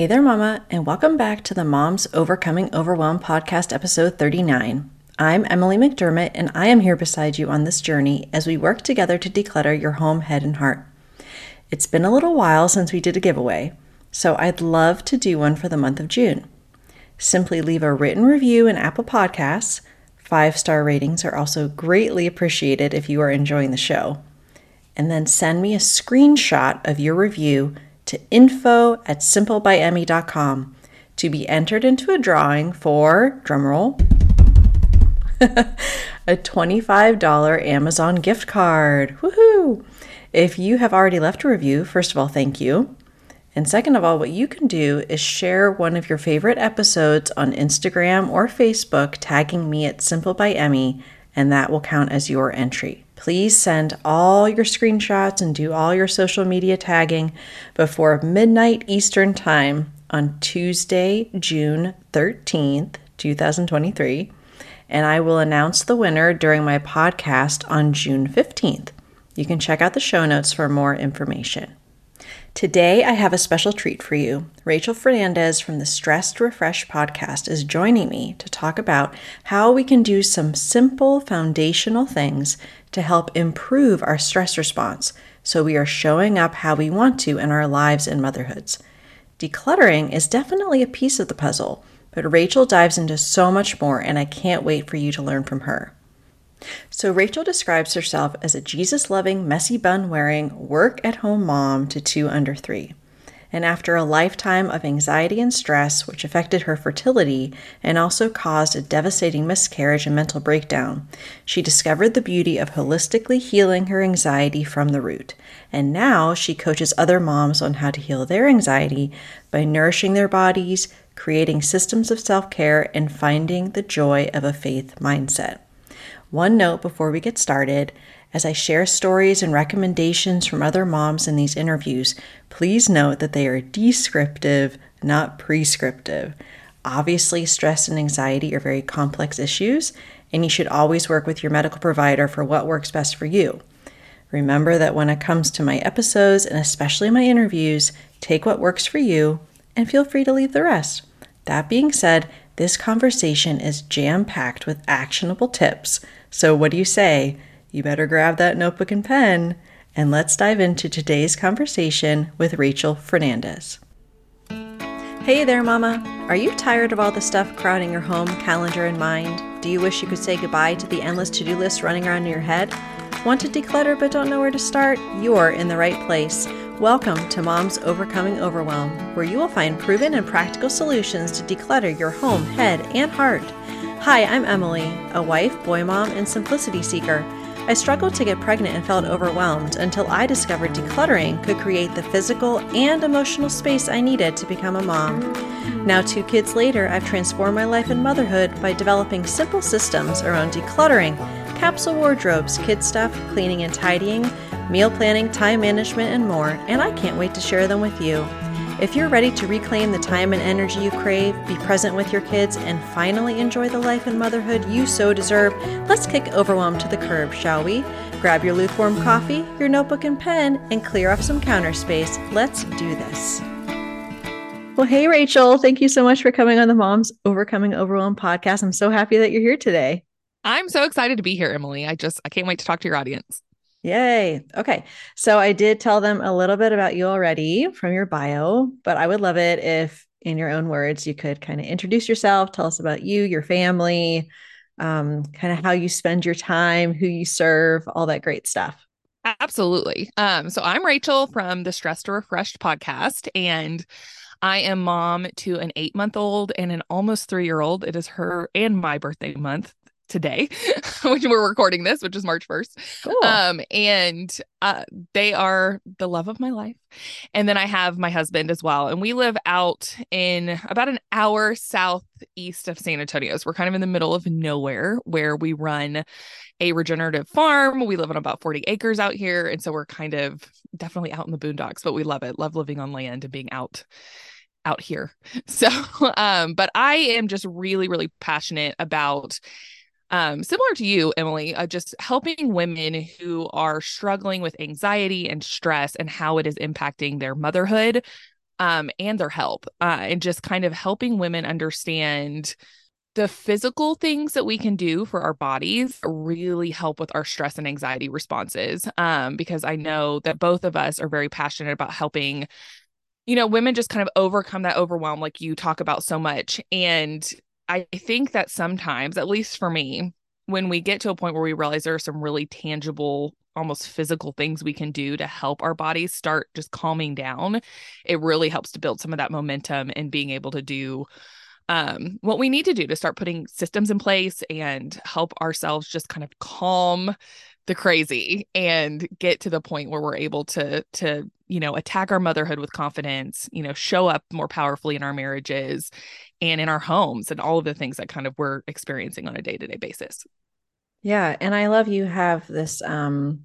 Hey there, Mama, and welcome back to the Moms Overcoming Overwhelm podcast, episode 39. I'm Emily McDermott, and I am here beside you on this journey as we work together to declutter your home, head, and heart. It's been a little while since we did a giveaway, so I'd love to do one for the month of June. Simply leave a written review in Apple Podcasts. Five star ratings are also greatly appreciated if you are enjoying the show. And then send me a screenshot of your review to info at simplebyemmy.com to be entered into a drawing for, drumroll, a $25 Amazon gift card. Woohoo! If you have already left a review, first of all, thank you. And second of all, what you can do is share one of your favorite episodes on Instagram or Facebook, tagging me at Simple by Emmy, and that will count as your entry. Please send all your screenshots and do all your social media tagging before midnight Eastern Time on Tuesday, June 13th, 2023. And I will announce the winner during my podcast on June 15th. You can check out the show notes for more information. Today, I have a special treat for you. Rachel Fernandez from the Stressed Refresh podcast is joining me to talk about how we can do some simple foundational things to help improve our stress response so we are showing up how we want to in our lives and motherhoods. Decluttering is definitely a piece of the puzzle, but Rachel dives into so much more, and I can't wait for you to learn from her. So, Rachel describes herself as a Jesus loving, messy bun wearing, work at home mom to two under three. And after a lifetime of anxiety and stress, which affected her fertility and also caused a devastating miscarriage and mental breakdown, she discovered the beauty of holistically healing her anxiety from the root. And now she coaches other moms on how to heal their anxiety by nourishing their bodies, creating systems of self care, and finding the joy of a faith mindset. One note before we get started as I share stories and recommendations from other moms in these interviews, please note that they are descriptive, not prescriptive. Obviously, stress and anxiety are very complex issues, and you should always work with your medical provider for what works best for you. Remember that when it comes to my episodes and especially my interviews, take what works for you and feel free to leave the rest. That being said, this conversation is jam packed with actionable tips so, what do you say? You better grab that notebook and pen, and let's dive into today's conversation with Rachel Fernandez. Hey there, Mama. Are you tired of all the stuff crowding your home, calendar, and mind? Do you wish you could say goodbye to the endless to do list running around in your head? Want to declutter but don't know where to start? You're in the right place. Welcome to Mom's Overcoming Overwhelm, where you will find proven and practical solutions to declutter your home, head, and heart. Hi, I'm Emily, a wife, boy mom, and simplicity seeker. I struggled to get pregnant and felt overwhelmed until I discovered decluttering could create the physical and emotional space I needed to become a mom. Now, two kids later, I've transformed my life and motherhood by developing simple systems around decluttering, capsule wardrobes, kid stuff, cleaning and tidying, meal planning, time management, and more, and I can't wait to share them with you. If you're ready to reclaim the time and energy you crave, be present with your kids, and finally enjoy the life and motherhood you so deserve, let's kick overwhelm to the curb, shall we? Grab your lukewarm coffee, your notebook and pen, and clear off some counter space. Let's do this. Well, hey, Rachel, thank you so much for coming on the Moms Overcoming Overwhelm podcast. I'm so happy that you're here today. I'm so excited to be here, Emily. I just, I can't wait to talk to your audience. Yay. Okay. So I did tell them a little bit about you already from your bio, but I would love it if, in your own words, you could kind of introduce yourself, tell us about you, your family, um, kind of how you spend your time, who you serve, all that great stuff. Absolutely. Um, so I'm Rachel from the Stressed to Refreshed podcast, and I am mom to an eight month old and an almost three year old. It is her and my birthday month today, which we're recording this, which is March 1st. Cool. Um, and uh, they are the love of my life. And then I have my husband as well. And we live out in about an hour southeast of San Antonio. So we're kind of in the middle of nowhere where we run a regenerative farm. We live on about 40 acres out here. And so we're kind of definitely out in the boondocks, but we love it. Love living on land and being out out here. So um but I am just really really passionate about um, similar to you, Emily, uh, just helping women who are struggling with anxiety and stress and how it is impacting their motherhood. um, and their health, uh, and just kind of helping women understand the physical things that we can do for our bodies really help with our stress and anxiety responses. Um, because I know that both of us are very passionate about helping, you know, women just kind of overcome that overwhelm, like you talk about so much. And I think that sometimes, at least for me, when we get to a point where we realize there are some really tangible almost physical things we can do to help our bodies start just calming down it really helps to build some of that momentum and being able to do um, what we need to do to start putting systems in place and help ourselves just kind of calm the crazy and get to the point where we're able to to you know attack our motherhood with confidence you know show up more powerfully in our marriages and in our homes and all of the things that kind of we're experiencing on a day-to-day basis yeah and i love you have this um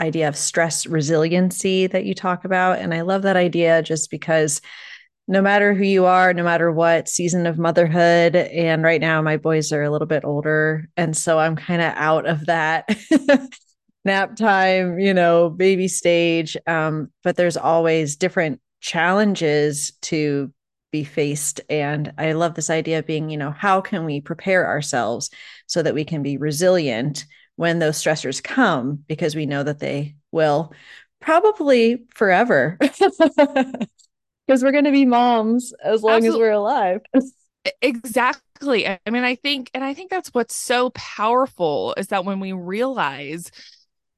idea of stress resiliency that you talk about and i love that idea just because no matter who you are, no matter what season of motherhood. And right now, my boys are a little bit older. And so I'm kind of out of that nap time, you know, baby stage. Um, but there's always different challenges to be faced. And I love this idea of being, you know, how can we prepare ourselves so that we can be resilient when those stressors come because we know that they will probably forever. because we're going to be moms as long Absolutely. as we're alive. exactly. I mean, I think, and I think that's what's so powerful is that when we realize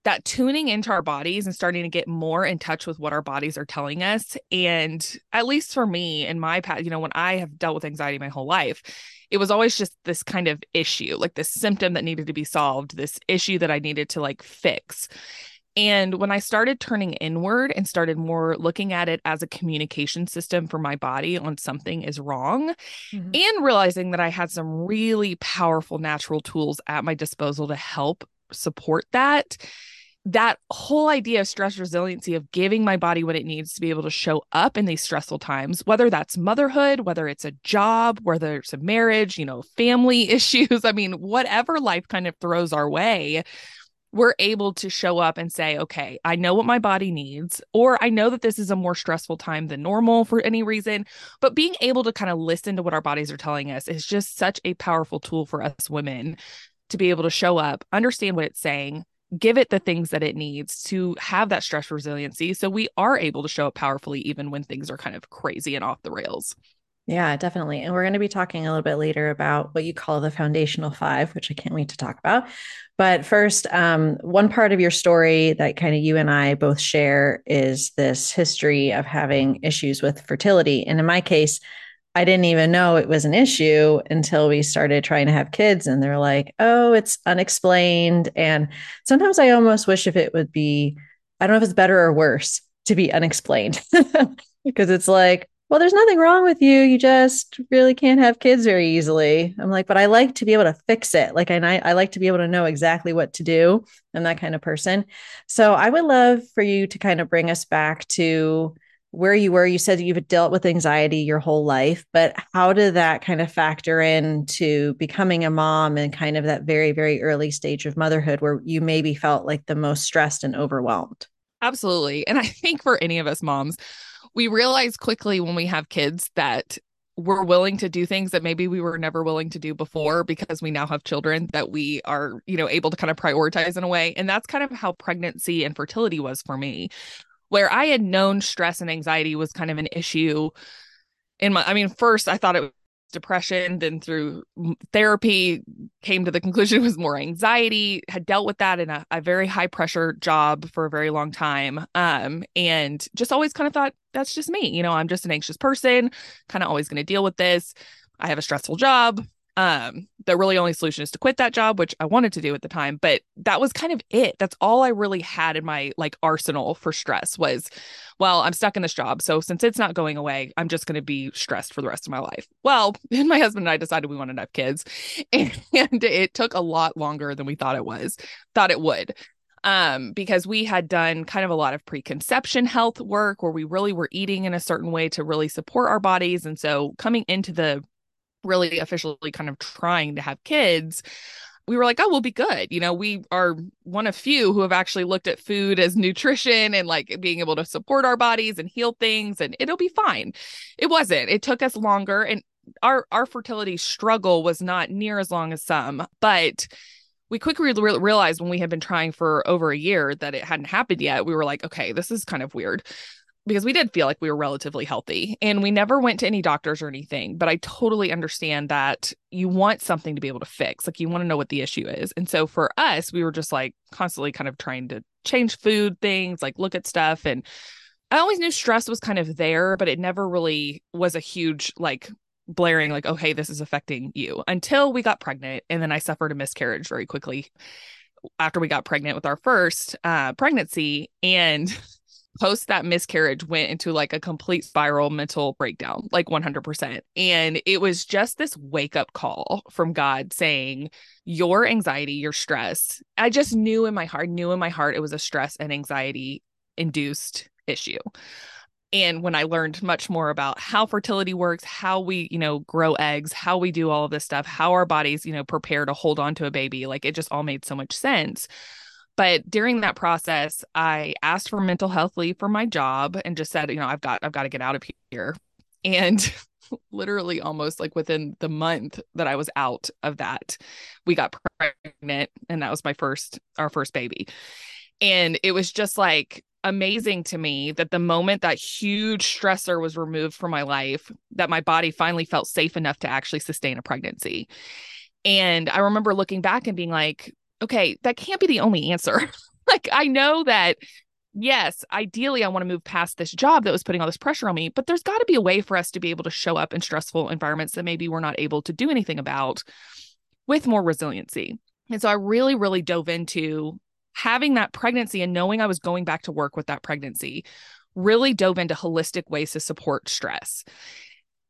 that tuning into our bodies and starting to get more in touch with what our bodies are telling us. And at least for me in my past, you know, when I have dealt with anxiety my whole life, it was always just this kind of issue, like this symptom that needed to be solved, this issue that I needed to like fix. And when I started turning inward and started more looking at it as a communication system for my body on something is wrong, mm-hmm. and realizing that I had some really powerful natural tools at my disposal to help support that, that whole idea of stress resiliency of giving my body what it needs to be able to show up in these stressful times, whether that's motherhood, whether it's a job, whether it's a marriage, you know, family issues. I mean, whatever life kind of throws our way, we're able to show up and say, okay, I know what my body needs, or I know that this is a more stressful time than normal for any reason. But being able to kind of listen to what our bodies are telling us is just such a powerful tool for us women to be able to show up, understand what it's saying, give it the things that it needs to have that stress resiliency. So we are able to show up powerfully even when things are kind of crazy and off the rails. Yeah, definitely. And we're going to be talking a little bit later about what you call the foundational five, which I can't wait to talk about. But first, um, one part of your story that kind of you and I both share is this history of having issues with fertility. And in my case, I didn't even know it was an issue until we started trying to have kids. And they're like, oh, it's unexplained. And sometimes I almost wish if it would be, I don't know if it's better or worse to be unexplained because it's like, well, there's nothing wrong with you. You just really can't have kids very easily. I'm like, but I like to be able to fix it. Like, and I, I like to be able to know exactly what to do. I'm that kind of person. So I would love for you to kind of bring us back to where you were. You said you've dealt with anxiety your whole life, but how did that kind of factor into becoming a mom and kind of that very, very early stage of motherhood where you maybe felt like the most stressed and overwhelmed? Absolutely. And I think for any of us moms, we realize quickly when we have kids that we're willing to do things that maybe we were never willing to do before because we now have children that we are, you know, able to kind of prioritize in a way. And that's kind of how pregnancy and fertility was for me, where I had known stress and anxiety was kind of an issue in my, I mean, first I thought it was depression, then through therapy, came to the conclusion it was more anxiety, had dealt with that in a, a very high pressure job for a very long time. Um, and just always kind of thought, that's just me. You know, I'm just an anxious person, kind of always going to deal with this. I have a stressful job um the really only solution is to quit that job which i wanted to do at the time but that was kind of it that's all i really had in my like arsenal for stress was well i'm stuck in this job so since it's not going away i'm just going to be stressed for the rest of my life well and my husband and i decided we wanted to have kids and, and it took a lot longer than we thought it was thought it would um, because we had done kind of a lot of preconception health work where we really were eating in a certain way to really support our bodies. And so coming into the really officially kind of trying to have kids we were like, oh, we'll be good. You know, we are one of few who have actually looked at food as nutrition and like being able to support our bodies and heal things and it'll be fine. It wasn't. It took us longer and our our fertility struggle was not near as long as some, but we quickly re- realized when we had been trying for over a year that it hadn't happened yet. We were like, okay, this is kind of weird because we did feel like we were relatively healthy and we never went to any doctors or anything. But I totally understand that you want something to be able to fix. Like you want to know what the issue is. And so for us, we were just like constantly kind of trying to change food things, like look at stuff. And I always knew stress was kind of there, but it never really was a huge like blaring like oh hey this is affecting you until we got pregnant and then i suffered a miscarriage very quickly after we got pregnant with our first uh, pregnancy and post that miscarriage went into like a complete spiral mental breakdown, like 100%. And it was just this wake up call from God saying, Your anxiety, your stress. I just knew in my heart, knew in my heart it was a stress and anxiety induced issue. And when I learned much more about how fertility works, how we, you know, grow eggs, how we do all of this stuff, how our bodies, you know, prepare to hold on to a baby, like it just all made so much sense. But during that process, I asked for mental health leave for my job and just said, you know, I've got I've got to get out of here. And literally almost like within the month that I was out of that, we got pregnant and that was my first our first baby. And it was just like amazing to me that the moment that huge stressor was removed from my life, that my body finally felt safe enough to actually sustain a pregnancy. And I remember looking back and being like, okay, that can't be the only answer. like, I know that, yes, ideally, I want to move past this job that was putting all this pressure on me, but there's got to be a way for us to be able to show up in stressful environments that maybe we're not able to do anything about with more resiliency. And so I really, really dove into having that pregnancy and knowing I was going back to work with that pregnancy, really dove into holistic ways to support stress.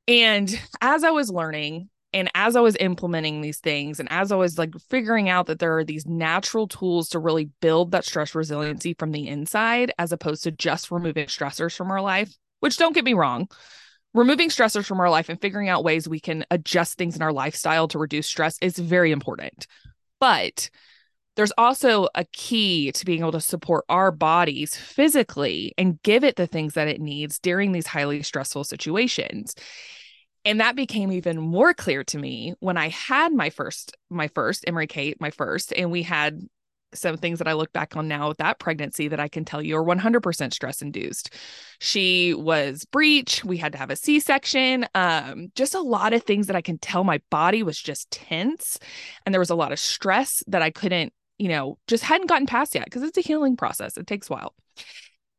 And as I was learning, and as I was implementing these things and as I was like figuring out that there are these natural tools to really build that stress resiliency from the inside, as opposed to just removing stressors from our life, which don't get me wrong, removing stressors from our life and figuring out ways we can adjust things in our lifestyle to reduce stress is very important. But there's also a key to being able to support our bodies physically and give it the things that it needs during these highly stressful situations and that became even more clear to me when I had my first, my first Emery Kate, my first, and we had some things that I look back on now with that pregnancy that I can tell you are 100% stress induced. She was breech. We had to have a C section. Um, just a lot of things that I can tell my body was just tense. And there was a lot of stress that I couldn't, you know, just hadn't gotten past yet because it's a healing process. It takes a while.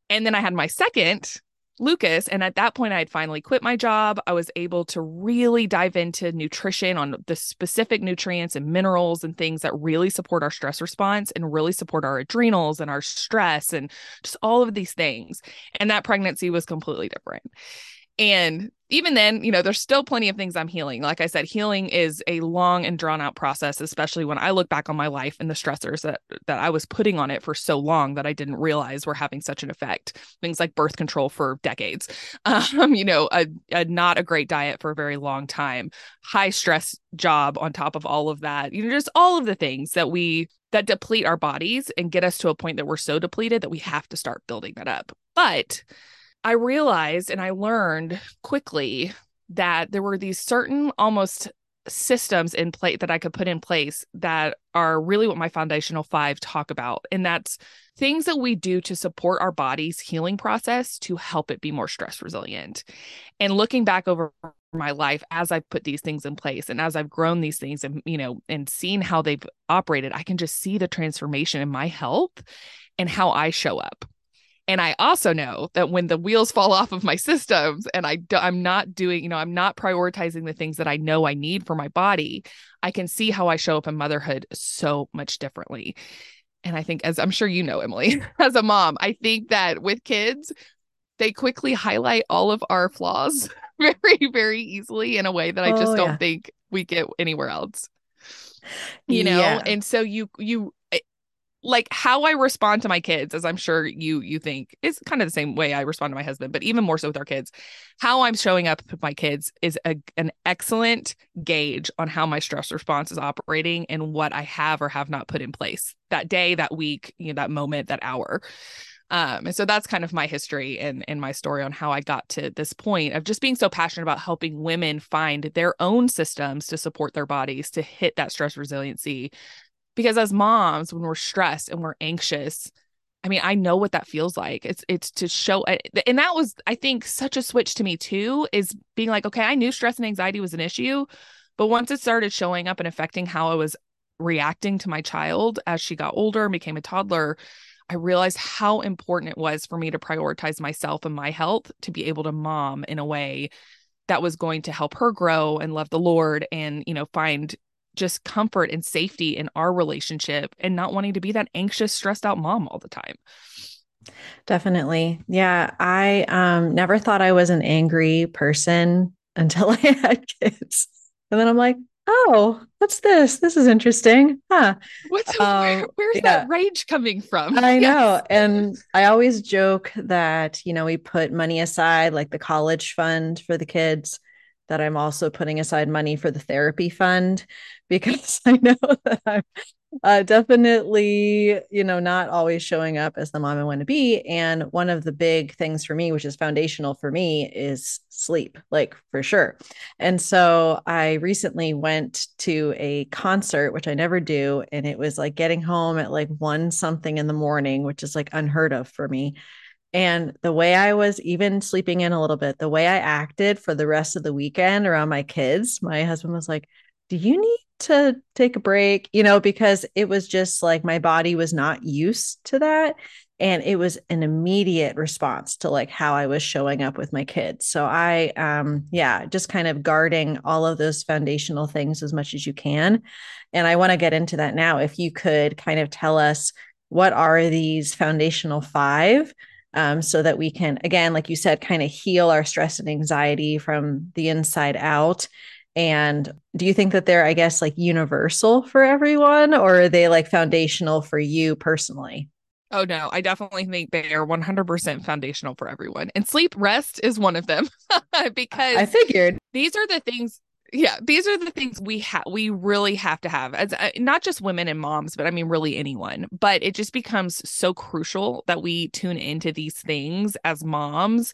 And then I had my second Lucas. And at that point, I had finally quit my job. I was able to really dive into nutrition on the specific nutrients and minerals and things that really support our stress response and really support our adrenals and our stress and just all of these things. And that pregnancy was completely different. And even then, you know, there's still plenty of things I'm healing. Like I said, healing is a long and drawn out process, especially when I look back on my life and the stressors that that I was putting on it for so long that I didn't realize were having such an effect. Things like birth control for decades, um, you know, a, a not a great diet for a very long time, high stress job on top of all of that. You know, just all of the things that we that deplete our bodies and get us to a point that we're so depleted that we have to start building that up. But I realized and I learned quickly that there were these certain almost systems in place that I could put in place that are really what my foundational five talk about. And that's things that we do to support our body's healing process to help it be more stress resilient. And looking back over my life as I've put these things in place and as I've grown these things and, you know, and seen how they've operated, I can just see the transformation in my health and how I show up. And I also know that when the wheels fall off of my systems and I do, I'm not doing, you know, I'm not prioritizing the things that I know I need for my body, I can see how I show up in motherhood so much differently. And I think, as I'm sure you know, Emily, as a mom, I think that with kids, they quickly highlight all of our flaws very, very easily in a way that I oh, just oh, don't yeah. think we get anywhere else. You know, yeah. and so you, you, eh, like how I respond to my kids, as I'm sure you you think is kind of the same way I respond to my husband, but even more so with our kids, how I'm showing up with my kids is a, an excellent gauge on how my stress response is operating and what I have or have not put in place that day, that week, you know, that moment, that hour. Um, and so that's kind of my history and, and my story on how I got to this point of just being so passionate about helping women find their own systems to support their bodies to hit that stress resiliency because as moms when we're stressed and we're anxious i mean i know what that feels like. It's it's to show and that was i think such a switch to me too is being like okay i knew stress and anxiety was an issue but once it started showing up and affecting how i was reacting to my child as she got older and became a toddler i realized how important it was for me to prioritize myself and my health to be able to mom in a way that was going to help her grow and love the lord and you know find just comfort and safety in our relationship and not wanting to be that anxious, stressed out mom all the time. Definitely. Yeah. I um, never thought I was an angry person until I had kids. And then I'm like, oh, what's this? This is interesting. Huh. What's um, where's yeah. that rage coming from? I yes. know. And I always joke that, you know, we put money aside, like the college fund for the kids that I'm also putting aside money for the therapy fund because I know that I'm uh, definitely, you know, not always showing up as the mom I want to be. And one of the big things for me, which is foundational for me, is sleep, like for sure. And so I recently went to a concert, which I never do. And it was like getting home at like one something in the morning, which is like unheard of for me. And the way I was even sleeping in a little bit, the way I acted for the rest of the weekend around my kids, my husband was like, Do you need to take a break? You know, because it was just like my body was not used to that. And it was an immediate response to like how I was showing up with my kids. So I, um, yeah, just kind of guarding all of those foundational things as much as you can. And I want to get into that now. If you could kind of tell us what are these foundational five um, so that we can, again, like you said, kind of heal our stress and anxiety from the inside out. And do you think that they're, I guess, like universal for everyone, or are they like foundational for you personally? Oh no, I definitely think they are 100% foundational for everyone. And sleep rest is one of them because I figured these are the things yeah these are the things we have we really have to have as uh, not just women and moms but i mean really anyone but it just becomes so crucial that we tune into these things as moms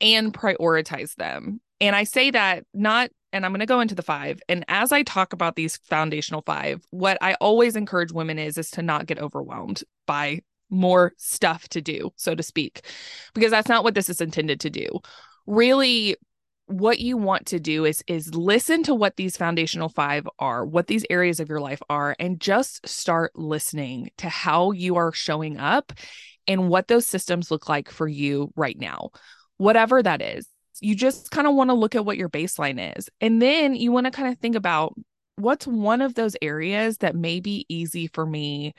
and prioritize them. And i say that not and i'm going to go into the five and as i talk about these foundational five what i always encourage women is is to not get overwhelmed by more stuff to do so to speak because that's not what this is intended to do. Really what you want to do is is listen to what these foundational 5 are, what these areas of your life are and just start listening to how you are showing up and what those systems look like for you right now. Whatever that is. You just kind of want to look at what your baseline is. And then you want to kind of think about what's one of those areas that may be easy for me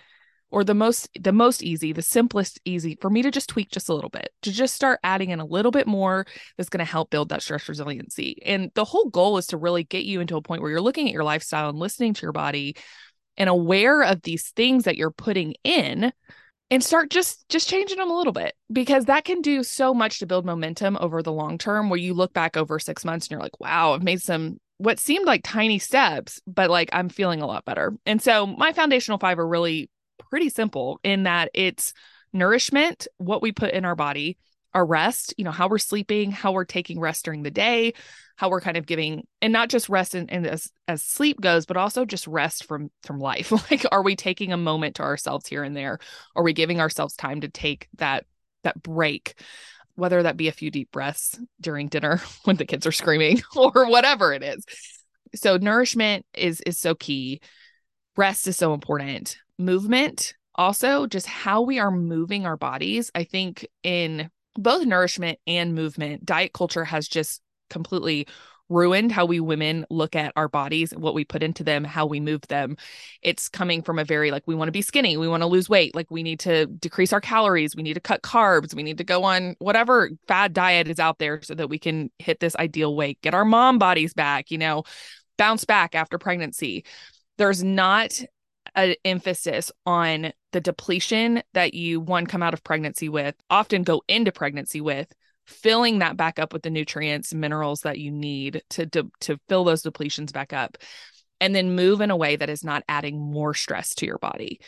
or the most the most easy the simplest easy for me to just tweak just a little bit to just start adding in a little bit more that's going to help build that stress resiliency and the whole goal is to really get you into a point where you're looking at your lifestyle and listening to your body and aware of these things that you're putting in and start just just changing them a little bit because that can do so much to build momentum over the long term where you look back over 6 months and you're like wow I've made some what seemed like tiny steps but like I'm feeling a lot better. And so my foundational 5 are really pretty simple in that it's nourishment, what we put in our body, our rest, you know, how we're sleeping, how we're taking rest during the day, how we're kind of giving and not just rest in as as sleep goes, but also just rest from from life. like are we taking a moment to ourselves here and there? Are we giving ourselves time to take that that break? Whether that be a few deep breaths during dinner when the kids are screaming or whatever it is. So nourishment is is so key. Rest is so important. Movement also just how we are moving our bodies. I think in both nourishment and movement diet culture has just completely ruined how we women look at our bodies what we put into them how we move them. It's coming from a very like we want to be skinny we want to lose weight like we need to decrease our calories we need to cut carbs we need to go on whatever fad diet is out there so that we can hit this ideal weight get our mom bodies back you know bounce back after pregnancy there's not an emphasis on the depletion that you one come out of pregnancy with, often go into pregnancy with, filling that back up with the nutrients, minerals that you need to to, to fill those depletions back up. And then move in a way that is not adding more stress to your body.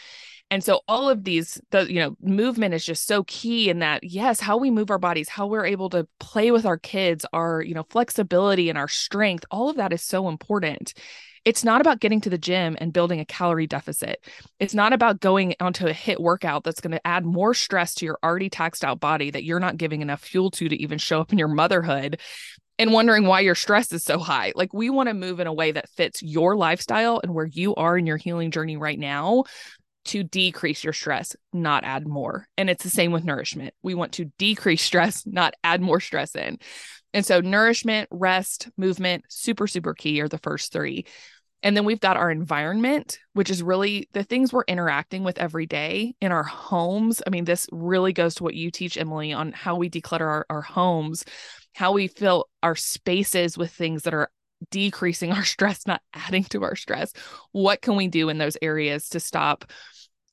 And so all of these, the you know, movement is just so key in that, yes, how we move our bodies, how we're able to play with our kids, our, you know, flexibility and our strength, all of that is so important. It's not about getting to the gym and building a calorie deficit. It's not about going onto a HIIT workout that's going to add more stress to your already taxed out body that you're not giving enough fuel to to even show up in your motherhood and wondering why your stress is so high. Like we want to move in a way that fits your lifestyle and where you are in your healing journey right now to decrease your stress, not add more. And it's the same with nourishment. We want to decrease stress, not add more stress in. And so, nourishment, rest, movement, super, super key are the first three. And then we've got our environment, which is really the things we're interacting with every day in our homes. I mean, this really goes to what you teach, Emily, on how we declutter our, our homes, how we fill our spaces with things that are decreasing our stress, not adding to our stress. What can we do in those areas to stop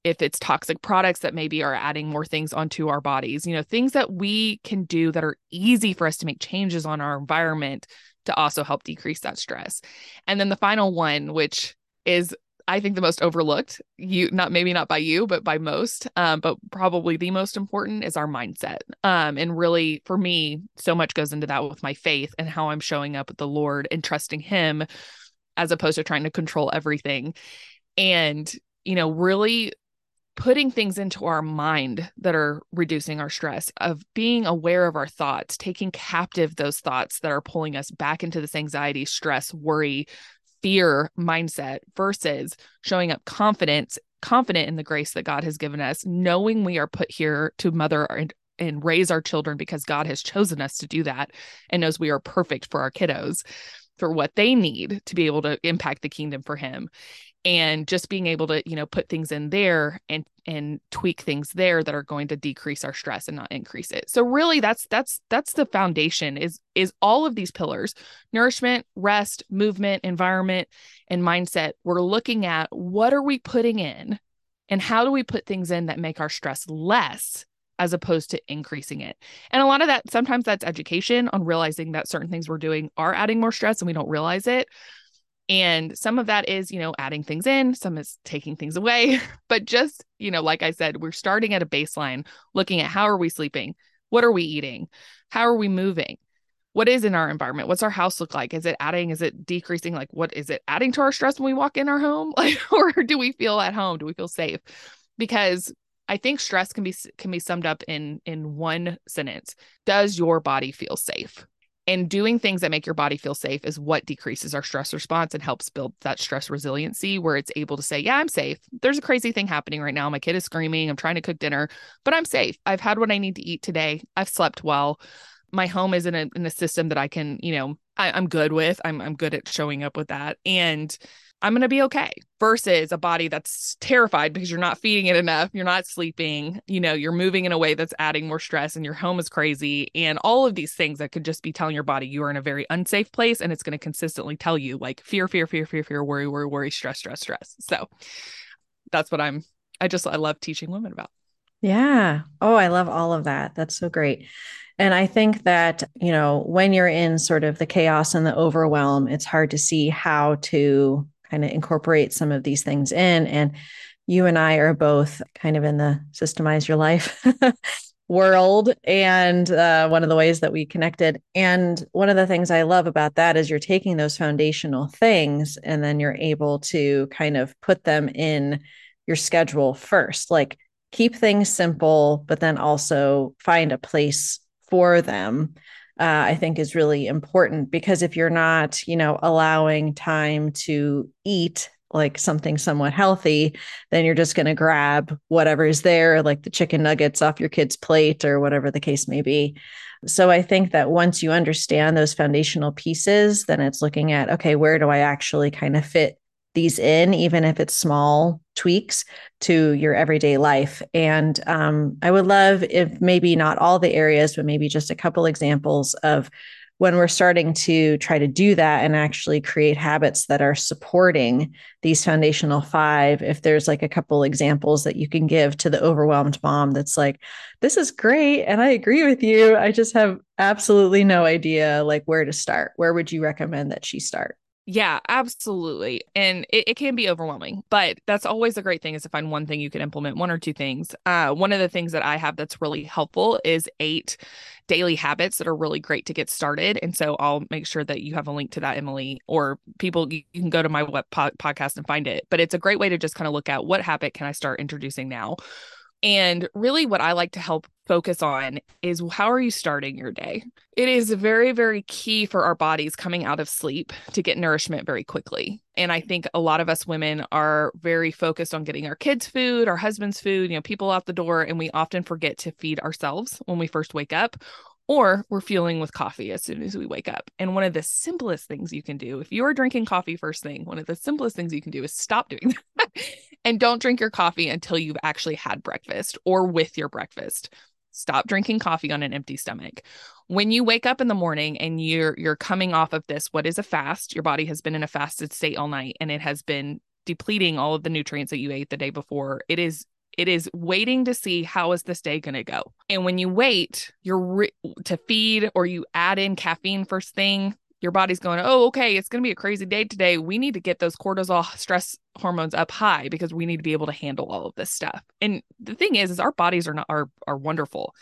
if it's toxic products that maybe are adding more things onto our bodies, you know, things that we can do that are easy for us to make changes on our environment to also help decrease that stress. And then the final one, which is I think the most overlooked, you not maybe not by you, but by most, um, but probably the most important is our mindset. Um, and really for me, so much goes into that with my faith and how I'm showing up with the Lord and trusting Him as opposed to trying to control everything. And, you know, really putting things into our mind that are reducing our stress, of being aware of our thoughts, taking captive those thoughts that are pulling us back into this anxiety, stress, worry, fear mindset versus showing up confidence, confident in the grace that God has given us, knowing we are put here to mother and, and raise our children because God has chosen us to do that and knows we are perfect for our kiddos for what they need to be able to impact the kingdom for him. And just being able to you know put things in there and and tweak things there that are going to decrease our stress and not increase it. So really that's that's that's the foundation is is all of these pillars nourishment rest movement environment and mindset. We're looking at what are we putting in and how do we put things in that make our stress less as opposed to increasing it. And a lot of that, sometimes that's education on realizing that certain things we're doing are adding more stress and we don't realize it. And some of that is, you know, adding things in, some is taking things away. But just, you know, like I said, we're starting at a baseline, looking at how are we sleeping? What are we eating? How are we moving? What is in our environment? What's our house look like? Is it adding? Is it decreasing? Like, what is it adding to our stress when we walk in our home? Like, or do we feel at home? Do we feel safe? Because I think stress can be can be summed up in in one sentence. Does your body feel safe? And doing things that make your body feel safe is what decreases our stress response and helps build that stress resiliency where it's able to say, Yeah, I'm safe. There's a crazy thing happening right now. My kid is screaming. I'm trying to cook dinner, but I'm safe. I've had what I need to eat today. I've slept well. My home is in a, in a system that I can, you know, I, am good with. I'm, I'm good at showing up with that. And I'm going to be okay versus a body that's terrified because you're not feeding it enough, you're not sleeping, you know, you're moving in a way that's adding more stress and your home is crazy and all of these things that could just be telling your body you are in a very unsafe place and it's going to consistently tell you like fear, fear, fear, fear, fear, worry, worry, worry, stress, stress, stress. So that's what I'm I just I love teaching women about. Yeah. Oh, I love all of that. That's so great. And I think that, you know, when you're in sort of the chaos and the overwhelm, it's hard to see how to kind of incorporate some of these things in. And you and I are both kind of in the systemize your life world. And uh, one of the ways that we connected. And one of the things I love about that is you're taking those foundational things and then you're able to kind of put them in your schedule first. Like keep things simple, but then also find a place for them uh, I think is really important because if you're not, you know, allowing time to eat like something somewhat healthy, then you're just going to grab whatever is there, like the chicken nuggets off your kid's plate or whatever the case may be. So I think that once you understand those foundational pieces, then it's looking at, okay, where do I actually kind of fit these in, even if it's small tweaks to your everyday life. And um, I would love if maybe not all the areas, but maybe just a couple examples of when we're starting to try to do that and actually create habits that are supporting these foundational five, if there's like a couple examples that you can give to the overwhelmed mom that's like, this is great. And I agree with you. I just have absolutely no idea like where to start. Where would you recommend that she start? Yeah, absolutely. And it, it can be overwhelming, but that's always a great thing is to find one thing you can implement, one or two things. Uh, one of the things that I have that's really helpful is eight daily habits that are really great to get started. And so I'll make sure that you have a link to that, Emily, or people, you can go to my web po- podcast and find it. But it's a great way to just kind of look at what habit can I start introducing now? And really, what I like to help focus on is how are you starting your day? It is very, very key for our bodies coming out of sleep to get nourishment very quickly. And I think a lot of us women are very focused on getting our kids' food, our husband's food, you know, people out the door, and we often forget to feed ourselves when we first wake up or we're fueling with coffee as soon as we wake up. And one of the simplest things you can do, if you're drinking coffee first thing, one of the simplest things you can do is stop doing that and don't drink your coffee until you've actually had breakfast or with your breakfast. Stop drinking coffee on an empty stomach. When you wake up in the morning and you're you're coming off of this what is a fast, your body has been in a fasted state all night and it has been depleting all of the nutrients that you ate the day before. It is it is waiting to see how is this day going to go. And when you wait, you're re- to feed or you add in caffeine first thing, your body's going, "Oh, okay, it's going to be a crazy day today. We need to get those cortisol stress hormones up high because we need to be able to handle all of this stuff." And the thing is is our bodies are not are are wonderful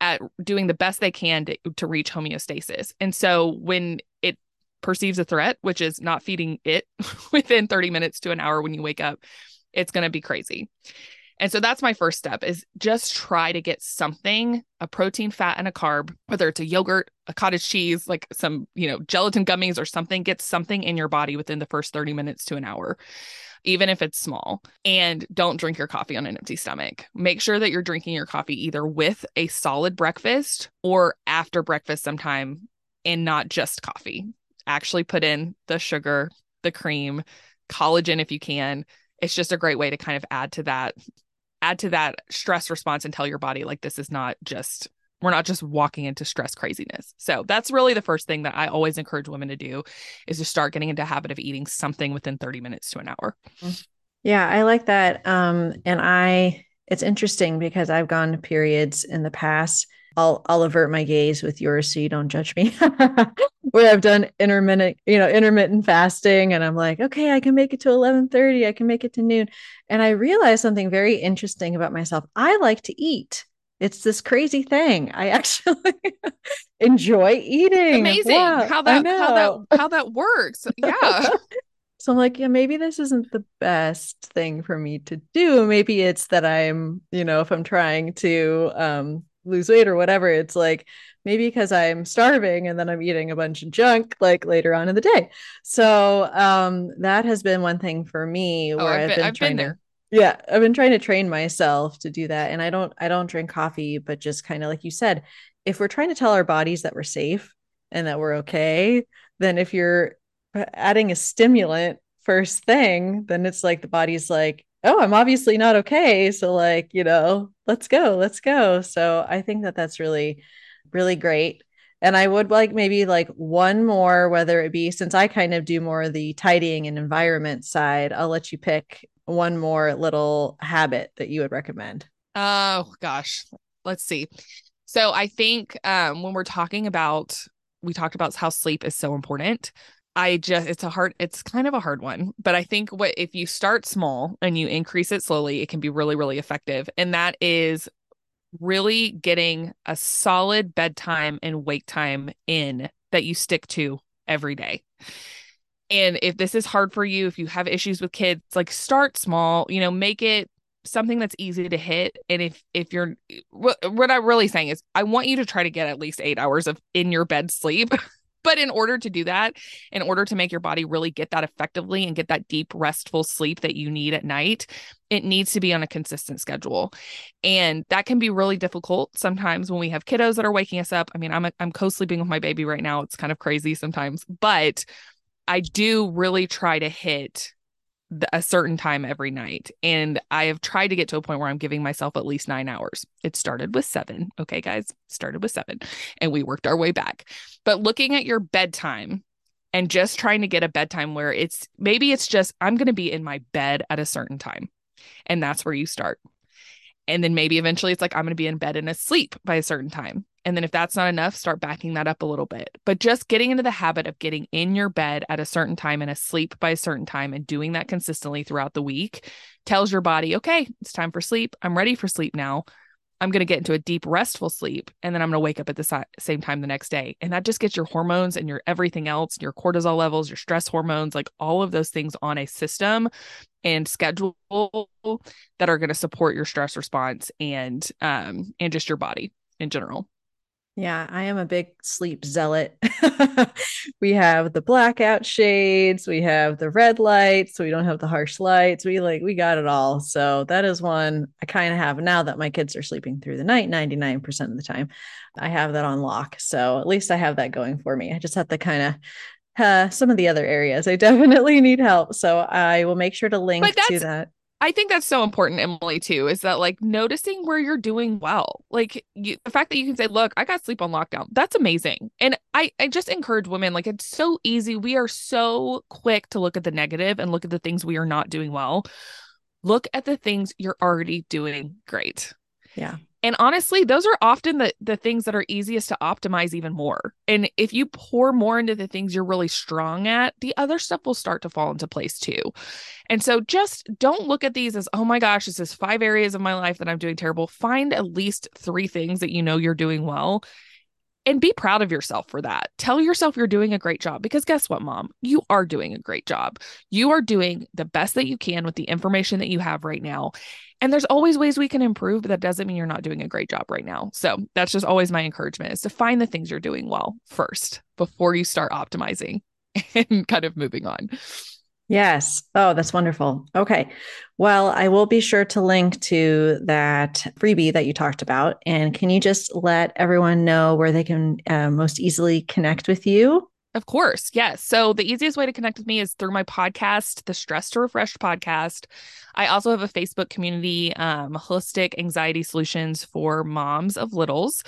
at doing the best they can to, to reach homeostasis. And so when it perceives a threat, which is not feeding it within 30 minutes to an hour when you wake up, it's going to be crazy. And so that's my first step is just try to get something, a protein, fat, and a carb, whether it's a yogurt, a cottage cheese, like some, you know, gelatin gummies or something, get something in your body within the first 30 minutes to an hour, even if it's small. And don't drink your coffee on an empty stomach. Make sure that you're drinking your coffee either with a solid breakfast or after breakfast sometime and not just coffee. Actually put in the sugar, the cream, collagen if you can. It's just a great way to kind of add to that add to that stress response and tell your body like this is not just we're not just walking into stress craziness. So that's really the first thing that I always encourage women to do is to start getting into habit of eating something within 30 minutes to an hour. Yeah, I like that. Um, and I it's interesting because I've gone to periods in the past. I'll I'll avert my gaze with yours so you don't judge me. Where I've done intermittent, you know, intermittent fasting and I'm like, okay, I can make it to 11:30, I can make it to noon. And I realized something very interesting about myself. I like to eat. It's this crazy thing. I actually enjoy eating. Amazing wow, how that how that how that works. Yeah. so I'm like, yeah, maybe this isn't the best thing for me to do. Maybe it's that I'm, you know, if I'm trying to um lose weight or whatever, it's like maybe because I'm starving and then I'm eating a bunch of junk like later on in the day. So um, that has been one thing for me oh, where I've, I've been, been I've trying been to yeah, I've been trying to train myself to do that. And I don't I don't drink coffee, but just kind of like you said, if we're trying to tell our bodies that we're safe and that we're okay, then if you're adding a stimulant first thing, then it's like the body's like, oh, I'm obviously not okay. So, like, you know, let's go, let's go. So, I think that that's really, really great. And I would like maybe like one more, whether it be since I kind of do more of the tidying and environment side, I'll let you pick one more little habit that you would recommend. Oh, gosh. Let's see. So, I think um, when we're talking about, we talked about how sleep is so important. I just it's a hard it's kind of a hard one, but I think what if you start small and you increase it slowly, it can be really really effective. And that is really getting a solid bedtime and wake time in that you stick to every day. And if this is hard for you, if you have issues with kids, like start small, you know, make it something that's easy to hit and if if you're what, what i'm really saying is i want you to try to get at least eight hours of in your bed sleep But in order to do that, in order to make your body really get that effectively and get that deep, restful sleep that you need at night, it needs to be on a consistent schedule. And that can be really difficult sometimes when we have kiddos that are waking us up. I mean, I'm, a, I'm co sleeping with my baby right now. It's kind of crazy sometimes, but I do really try to hit a certain time every night. And I have tried to get to a point where I'm giving myself at least nine hours. It started with seven. Okay, guys, started with seven and we worked our way back. But looking at your bedtime and just trying to get a bedtime where it's maybe it's just, I'm going to be in my bed at a certain time. And that's where you start. And then maybe eventually it's like, I'm going to be in bed and asleep by a certain time. And then if that's not enough, start backing that up a little bit. But just getting into the habit of getting in your bed at a certain time and asleep by a certain time and doing that consistently throughout the week tells your body, okay, it's time for sleep. I'm ready for sleep now. I'm going to get into a deep, restful sleep. And then I'm going to wake up at the si- same time the next day. And that just gets your hormones and your everything else, your cortisol levels, your stress hormones, like all of those things on a system and schedule that are going to support your stress response and um and just your body in general. Yeah, I am a big sleep zealot. we have the blackout shades, we have the red lights, so we don't have the harsh lights. We like we got it all. So that is one I kind of have now that my kids are sleeping through the night 99% of the time. I have that on lock. So at least I have that going for me. I just have to kind of uh, some of the other areas I definitely need help. So I will make sure to link to that. I think that's so important, Emily, too, is that like noticing where you're doing well. Like you, the fact that you can say, look, I got sleep on lockdown. That's amazing. And I, I just encourage women, like it's so easy. We are so quick to look at the negative and look at the things we are not doing well. Look at the things you're already doing great. Yeah. And honestly, those are often the the things that are easiest to optimize even more. And if you pour more into the things you're really strong at, the other stuff will start to fall into place too. And so just don't look at these as, oh my gosh, this is five areas of my life that I'm doing terrible. Find at least three things that you know you're doing well and be proud of yourself for that. Tell yourself you're doing a great job because guess what, mom? You are doing a great job. You are doing the best that you can with the information that you have right now. And there's always ways we can improve, but that doesn't mean you're not doing a great job right now. So that's just always my encouragement is to find the things you're doing well first before you start optimizing and kind of moving on. Yes. Oh, that's wonderful. Okay. Well, I will be sure to link to that freebie that you talked about. And can you just let everyone know where they can uh, most easily connect with you? Of course. Yes. So the easiest way to connect with me is through my podcast, the Stressed to Refreshed podcast. I also have a Facebook community, um, Holistic Anxiety Solutions for Moms of Littles.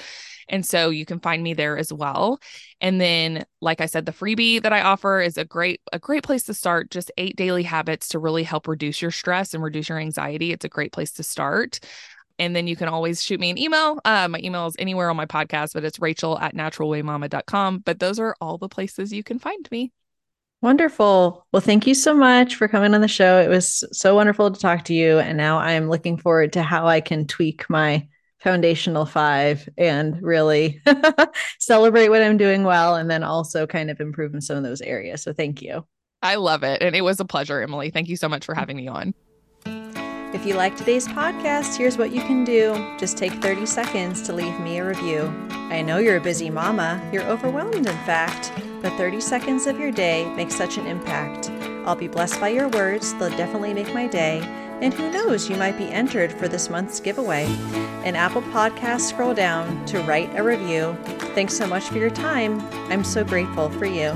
And so you can find me there as well. And then, like I said, the freebie that I offer is a great, a great place to start. Just eight daily habits to really help reduce your stress and reduce your anxiety. It's a great place to start. And then you can always shoot me an email. Uh, my email is anywhere on my podcast, but it's rachel at naturalwaymama.com. But those are all the places you can find me. Wonderful. Well, thank you so much for coming on the show. It was so wonderful to talk to you. And now I'm looking forward to how I can tweak my foundational five and really celebrate what I'm doing well and then also kind of improve in some of those areas. So thank you. I love it. And it was a pleasure, Emily. Thank you so much for having me on. If you like today's podcast, here's what you can do. Just take 30 seconds to leave me a review. I know you're a busy mama, you're overwhelmed, in fact, but 30 seconds of your day makes such an impact. I'll be blessed by your words, they'll definitely make my day. And who knows, you might be entered for this month's giveaway. In Apple Podcasts, scroll down to write a review. Thanks so much for your time. I'm so grateful for you.